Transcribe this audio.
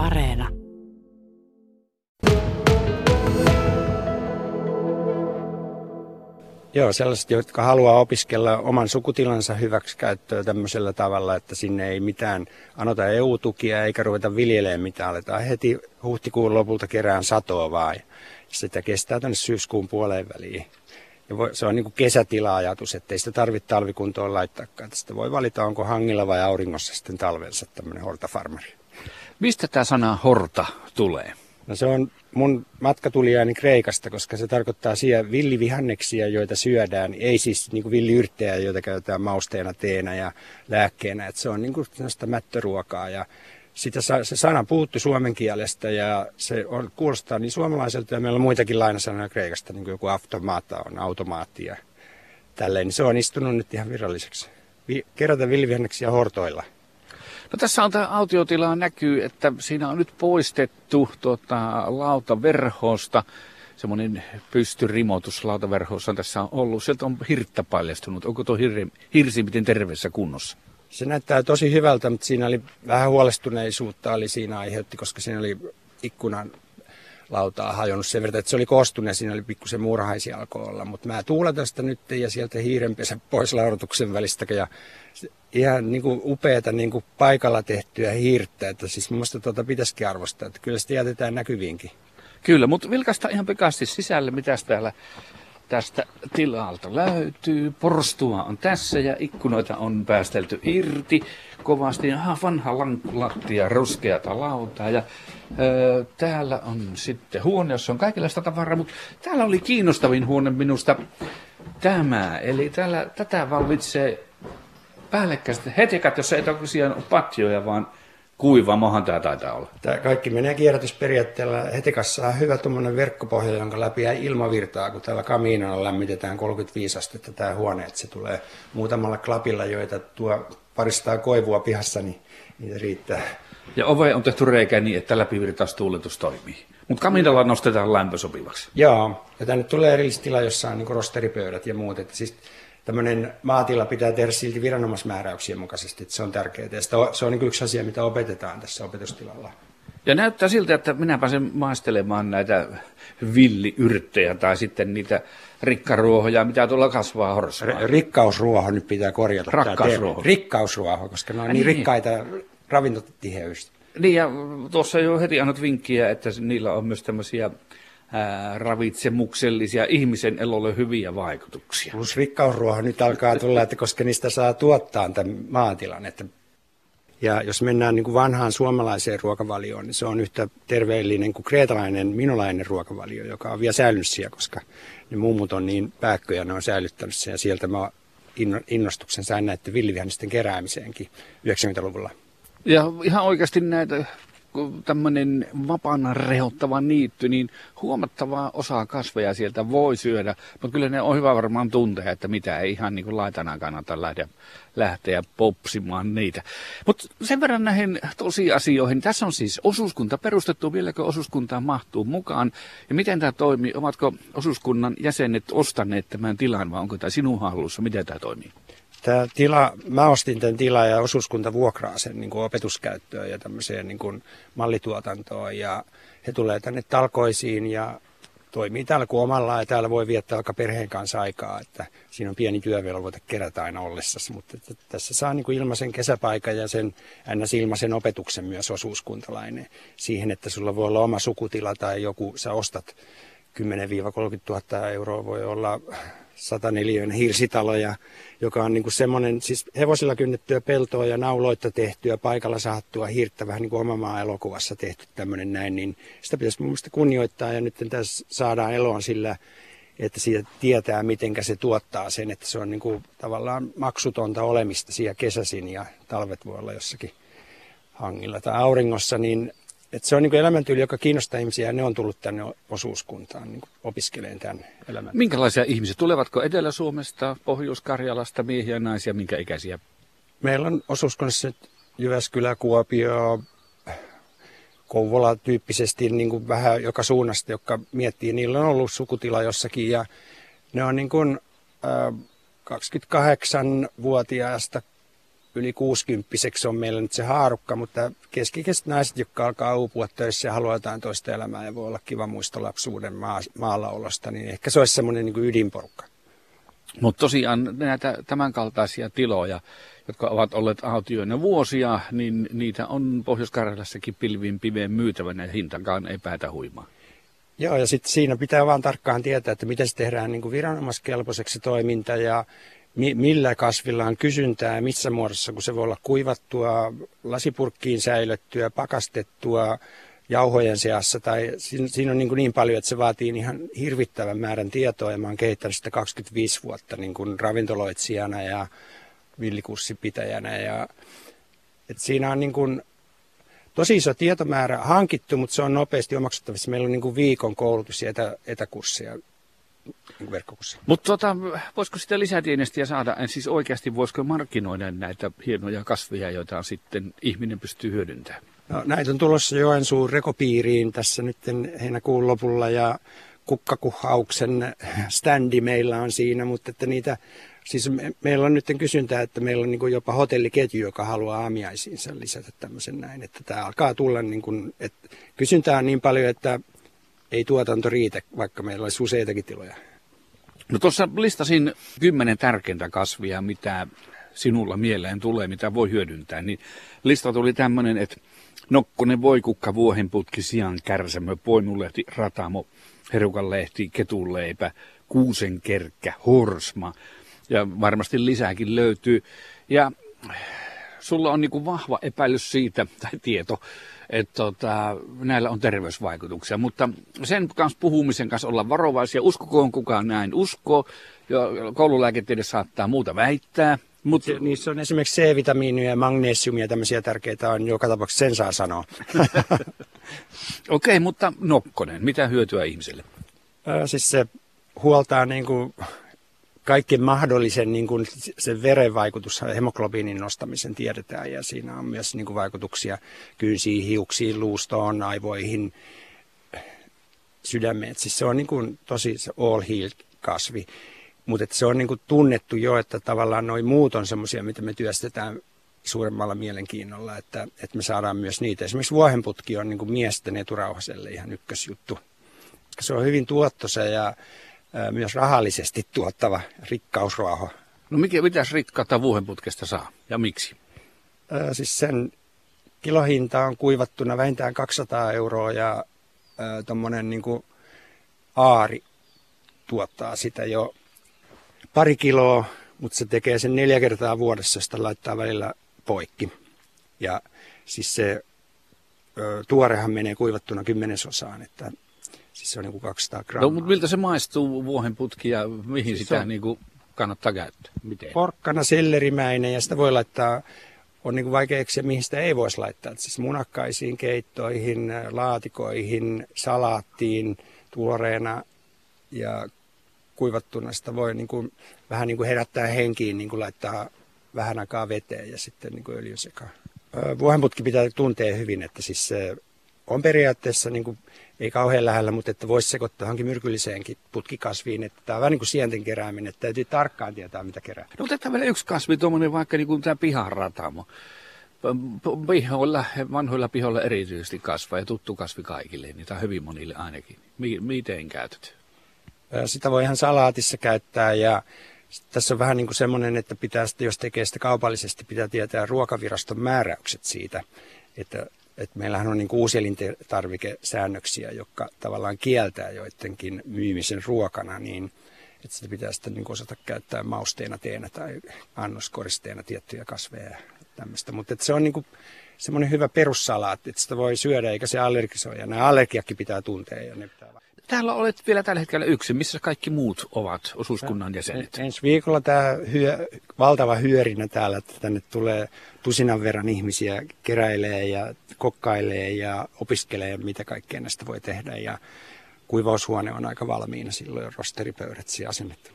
Areena. Joo, sellaiset, jotka haluaa opiskella oman sukutilansa hyväksikäyttöä tämmöisellä tavalla, että sinne ei mitään anota EU-tukia eikä ruveta viljelemään mitään. Aletaan heti huhtikuun lopulta kerään satoa vaan. Sitä kestää tänne syyskuun puoleen väliin. Ja voi, se on niin kesätila-ajatus, että ei sitä tarvitse talvikuntoon laittaakaan. Sitä voi valita, onko hangilla vai auringossa sitten talvensa tämmöinen hortafarmari. Mistä tämä sana horta tulee? No se on mun matkatulijani Kreikasta, koska se tarkoittaa siellä villivihanneksia, joita syödään. Ei siis niin villiyrttejä, joita käytetään mausteena, teena ja lääkkeenä. Et se on niin kuin mättöruokaa ja sitä, se sana puuttu suomen kielestä ja se on, kuulostaa niin suomalaiselta ja meillä on muitakin lainasanoja Kreikasta, niin kuin joku automaata on automaatti ja tälleen. Niin se on istunut nyt ihan viralliseksi. Vi, kerätä villivihanneksia hortoilla. No tässä on tämä autiotila näkyy, että siinä on nyt poistettu tota, lautaverhosta semmoinen pystyrimotus lautaverhossa tässä on ollut. Sieltä on hirttä paljastunut. Onko tuo hirsi, hirsi miten terveessä kunnossa? Se näyttää tosi hyvältä, mutta siinä oli vähän huolestuneisuutta oli siinä aiheutti, koska siinä oli ikkunan lautaa hajonnut sen verran, että se oli kostunut ja siinä oli pikkusen muurahaisia alkoi olla. Mutta mä tuuletan sitä nyt ja sieltä hiirenpesä pois laudutuksen välistä ja ihan niin kuin upeata niin kuin paikalla tehtyä hiirttä, että siis minusta tuota pitäisikin arvostaa, että kyllä sitä jätetään näkyviinkin. Kyllä, mutta vilkasta ihan pikaisesti sisälle, mitä täällä tästä tilalta löytyy. Porstua on tässä ja ikkunoita on päästelty irti kovasti. Ihan vanha lankkulattia, ruskeata lautaa. Ja ö, täällä on sitten huone, jossa on kaikenlaista tavaraa, mutta täällä oli kiinnostavin huone minusta tämä. Eli täällä tätä valvitsee päällekkäiset hetekat, jossa ei tosiaan ole patjoja, vaan kuiva mohan tämä taitaa olla. Tämä kaikki menee kierrätysperiaatteella. Hetikassa on hyvä tuommoinen verkkopohja, jonka läpi jää ilmavirtaa, kun täällä kamiinalla lämmitetään 35 astetta tämä huone, että se tulee muutamalla klapilla, joita tuo paristaa koivua pihassa, niin niitä riittää. Ja ove on tehty reikä niin, että läpivirtaustuuletus toimii. Mutta kaminalla nostetaan lämpö sopivaksi. Joo, ja tänne tulee erillistila, jossa on niin rosteripöydät ja muut. Että siis tämmöinen maatila pitää tehdä silti viranomaismääräyksien mukaisesti, että se on tärkeää. Ja sitä, se on niin yksi asia, mitä opetetaan tässä opetustilalla. Ja näyttää siltä, että minä pääsen maistelemaan näitä villiyrttejä tai sitten niitä rikkaruohoja, mitä tuolla kasvaa horsalla. Rikkausruoho nyt pitää korjata. Rakkausruoho. Rikkausruoho, koska ne on niin, niin rikkaita ravintotiheys. Niin ja tuossa jo heti annot vinkkiä, että niillä on myös tämmöisiä ravitsemuksellisia ihmisen elolle hyviä vaikutuksia. Plus rikkausruoho nyt alkaa tulla, että koska niistä saa tuottaa tämän maatilan. Että ja jos mennään niin kuin vanhaan suomalaiseen ruokavalioon, niin se on yhtä terveellinen kuin kreetalainen minolainen ruokavalio, joka on vielä säilynyt siellä, koska ne mummut on niin pääkköjä, ne on säilyttänyt sen. Ja sieltä mä innostuksen sain näiden villivihannisten keräämiseenkin 90-luvulla. Ja ihan oikeasti näitä tämmöinen vapaana rehottava niitty, niin huomattavaa osaa kasveja sieltä voi syödä, mutta kyllä ne on hyvä varmaan tuntea, että mitä ei ihan niin kuin laitana kannata lähteä, lähteä popsimaan niitä. Mutta sen verran näihin tosiasioihin, tässä on siis osuuskunta perustettu, vieläkö osuuskuntaan mahtuu mukaan, ja miten tämä toimii, ovatko osuuskunnan jäsenet ostaneet tämän tilan, vai onko tämä sinun hallussa, miten tämä toimii? Tämä tila, mä ostin tämän tilan ja osuuskunta vuokraa sen niin kuin opetuskäyttöön ja tämmöiseen niin kuin mallituotantoon ja he tulee tänne talkoisiin ja toimii täällä kuin omallaan ja täällä voi viettää vaikka perheen kanssa aikaa, että siinä on pieni työvelvoite kerätä aina ollessa, mutta tässä saa niin kuin ilmaisen kesäpaikan ja sen ns. ilmaisen opetuksen myös osuuskuntalainen siihen, että sulla voi olla oma sukutila tai joku, sä ostat 10-30 000 euroa voi olla 104 hirsitaloja, joka on niin kuin semmoinen, siis hevosilla kynnettyä peltoa ja nauloitta tehtyä, paikalla saattua hiirttä, vähän niin kuin oma maa elokuvassa tehty tämmöinen näin, niin sitä pitäisi mun mielestä kunnioittaa ja nyt tässä saadaan eloon sillä, että siitä tietää, miten se tuottaa sen, että se on niin kuin tavallaan maksutonta olemista siellä kesäsin ja talvet voi olla jossakin hangilla tai auringossa, niin et se on niin elämäntyyli, joka kiinnostaa ihmisiä ja ne on tullut tänne osuuskuntaan niin opiskeleen tämän elämän. Minkälaisia ihmisiä? Tulevatko Etelä-Suomesta, Pohjois-Karjalasta, miehiä ja naisia, minkä ikäisiä? Meillä on osuuskunnassa Jyväskylä, Kuopio, Kouvola tyyppisesti niin kuin vähän joka suunnasta, joka miettii, niillä on ollut sukutila jossakin ja ne on niin kuin, äh, 28-vuotiaasta yli 60 on meillä nyt se haarukka, mutta keskikäiset naiset, jotka alkaa uupua töissä ja haluaa jotain toista elämää ja voi olla kiva muisto lapsuuden maa, maallaolosta, niin ehkä se olisi semmoinen niin ydinporukka. Mutta tosiaan näitä tämänkaltaisia tiloja, jotka ovat olleet autioina vuosia, niin niitä on Pohjois-Karjalassakin pilvin piveen myytävänä ja hintakaan ei päätä huimaa. Joo, ja sitten siinä pitää vaan tarkkaan tietää, että miten se tehdään niin kuin viranomaiskelpoiseksi toiminta ja millä kasvilla on kysyntää missä muodossa, kun se voi olla kuivattua, lasipurkkiin säilyttyä, pakastettua, jauhojen seassa. Tai siinä, on niin, niin paljon, että se vaatii ihan hirvittävän määrän tietoa ja mä oon kehittänyt sitä 25 vuotta niin kuin ravintoloitsijana ja villikussipitäjänä. Ja, että siinä on niin kuin tosi iso tietomäärä hankittu, mutta se on nopeasti omaksuttavissa. Meillä on niin kuin viikon koulutus ja etä, etäkurssia verkkokurssia. Mutta tota, voisiko sitä lisätienestiä saada, en siis oikeasti voisiko markkinoida näitä hienoja kasveja, joita sitten ihminen pystyy hyödyntämään? No, näitä on tulossa Joensuun rekopiiriin tässä nyt heinäkuun lopulla ja kukkakuhauksen standi meillä on siinä, mutta että niitä, siis me, meillä on nyt kysyntää, että meillä on niin jopa hotelliketju, joka haluaa aamiaisiinsa lisätä tämmöisen näin, että tämä alkaa tulla, niin kuin, että kysyntää on niin paljon, että ei tuotanto riitä, vaikka meillä olisi useitakin tiloja. No tuossa listasin kymmenen tärkeintä kasvia, mitä sinulla mieleen tulee, mitä voi hyödyntää, niin lista tuli tämmöinen, että Nokkonen voikukka, vuohenputki, sian kärsämö, poinulehti, ratamo, herukanlehti, ketuleipä, kuusenkerkkä, horsma ja varmasti lisääkin löytyy. Ja sulla on niin vahva epäilys siitä, tai tieto, että tota, näillä on terveysvaikutuksia. Mutta sen kanssa puhumisen kanssa olla varovaisia. Uskokoon kukaan näin uskoo. Koululääketiede saattaa muuta väittää. Mut... Se, niissä on esimerkiksi C-vitamiinia ja magnesiumia, tämmöisiä tärkeitä on joka tapauksessa, sen saa sanoa. Okei, okay, mutta Nokkonen, mitä hyötyä ihmiselle? Ö, siis se huoltaa niin kuin kaikki mahdollisen niin kuin sen veren vaikutus hemoglobiinin nostamisen tiedetään ja siinä on myös niin kuin vaikutuksia kynsiin, hiuksiin, luustoon, aivoihin, sydämeen. Siis se on niin kuin tosi all healed kasvi. Mutta se on niin kuin tunnettu jo, että tavallaan noin muut on semmoisia, mitä me työstetään suuremmalla mielenkiinnolla, että, että me saadaan myös niitä. Esimerkiksi vuohenputki on niin kuin miesten eturauhaselle ihan ykkösjuttu. Se on hyvin tuottosa ja myös rahallisesti tuottava rikkausruoho. No mikä, mitäs rikkautta vuohenputkesta saa ja miksi? Ää, siis sen kilohinta on kuivattuna vähintään 200 euroa ja tuommoinen niin aari tuottaa sitä jo pari kiloa, mutta se tekee sen neljä kertaa vuodessa, sitä laittaa välillä poikki. Ja siis se ö, tuorehan menee kuivattuna kymmenesosaan, että siis se on niin kuin 200 grammaa. No, mutta miltä se maistuu vuohenputki ja mihin se sitä on, niin kuin kannattaa käyttää? Miten? Porkkana, sellerimäinen ja sitä voi laittaa, on niin kuin vaikea eksiä, mihin sitä ei voisi laittaa. Että siis munakkaisiin, keittoihin, laatikoihin, salaattiin, tuoreena ja kuivattuna sitä voi niin kuin, vähän niin kuin herättää henkiin, niin kuin laittaa vähän aikaa veteen ja sitten niin kuin öljyn sekaan. Vuohenputki pitää tuntea hyvin, että siis se on periaatteessa niin kuin, ei kauhean lähellä, mutta että voisi sekoittaa johonkin myrkylliseenkin putkikasviin. Että tämä on vähän niin kuin sienten kerääminen, että täytyy tarkkaan tietää, mitä kerää. No otetaan vielä yksi kasvi, tuommoinen vaikka niin kuin tämä piharatamo. Pihoilla, vanhoilla pihoilla erityisesti kasvaa ja tuttu kasvi kaikille, niin tämä hyvin monille ainakin. Miten käytät? Sitä voi ihan salaatissa käyttää ja tässä on vähän niin kuin semmoinen, että pitää sitten, jos tekee sitä kaupallisesti, pitää tietää ruokaviraston määräykset siitä, että, että meillähän on niin uuselintarvikesäännöksiä, jotka tavallaan kieltää joidenkin myymisen ruokana, niin että sitä pitää sitten niin osata käyttää mausteena, teenä tai annoskoristeena tiettyjä kasveja ja tämmöistä. Mutta se on niin kuin semmoinen hyvä perussalaatti, että sitä voi syödä eikä se allergisoi. Ja nämä allergiakin pitää tuntea ja ne pitää Täällä olet vielä tällä hetkellä yksin. Missä kaikki muut ovat osuuskunnan jäsenet? Ensi viikolla tämä hyö, valtava hyörinä täällä, että tänne tulee tusinan verran ihmisiä keräilee ja kokkailee ja opiskelee, mitä kaikkea näistä voi tehdä. Ja kuivaushuone on aika valmiina silloin, rosteripöydät asennettu.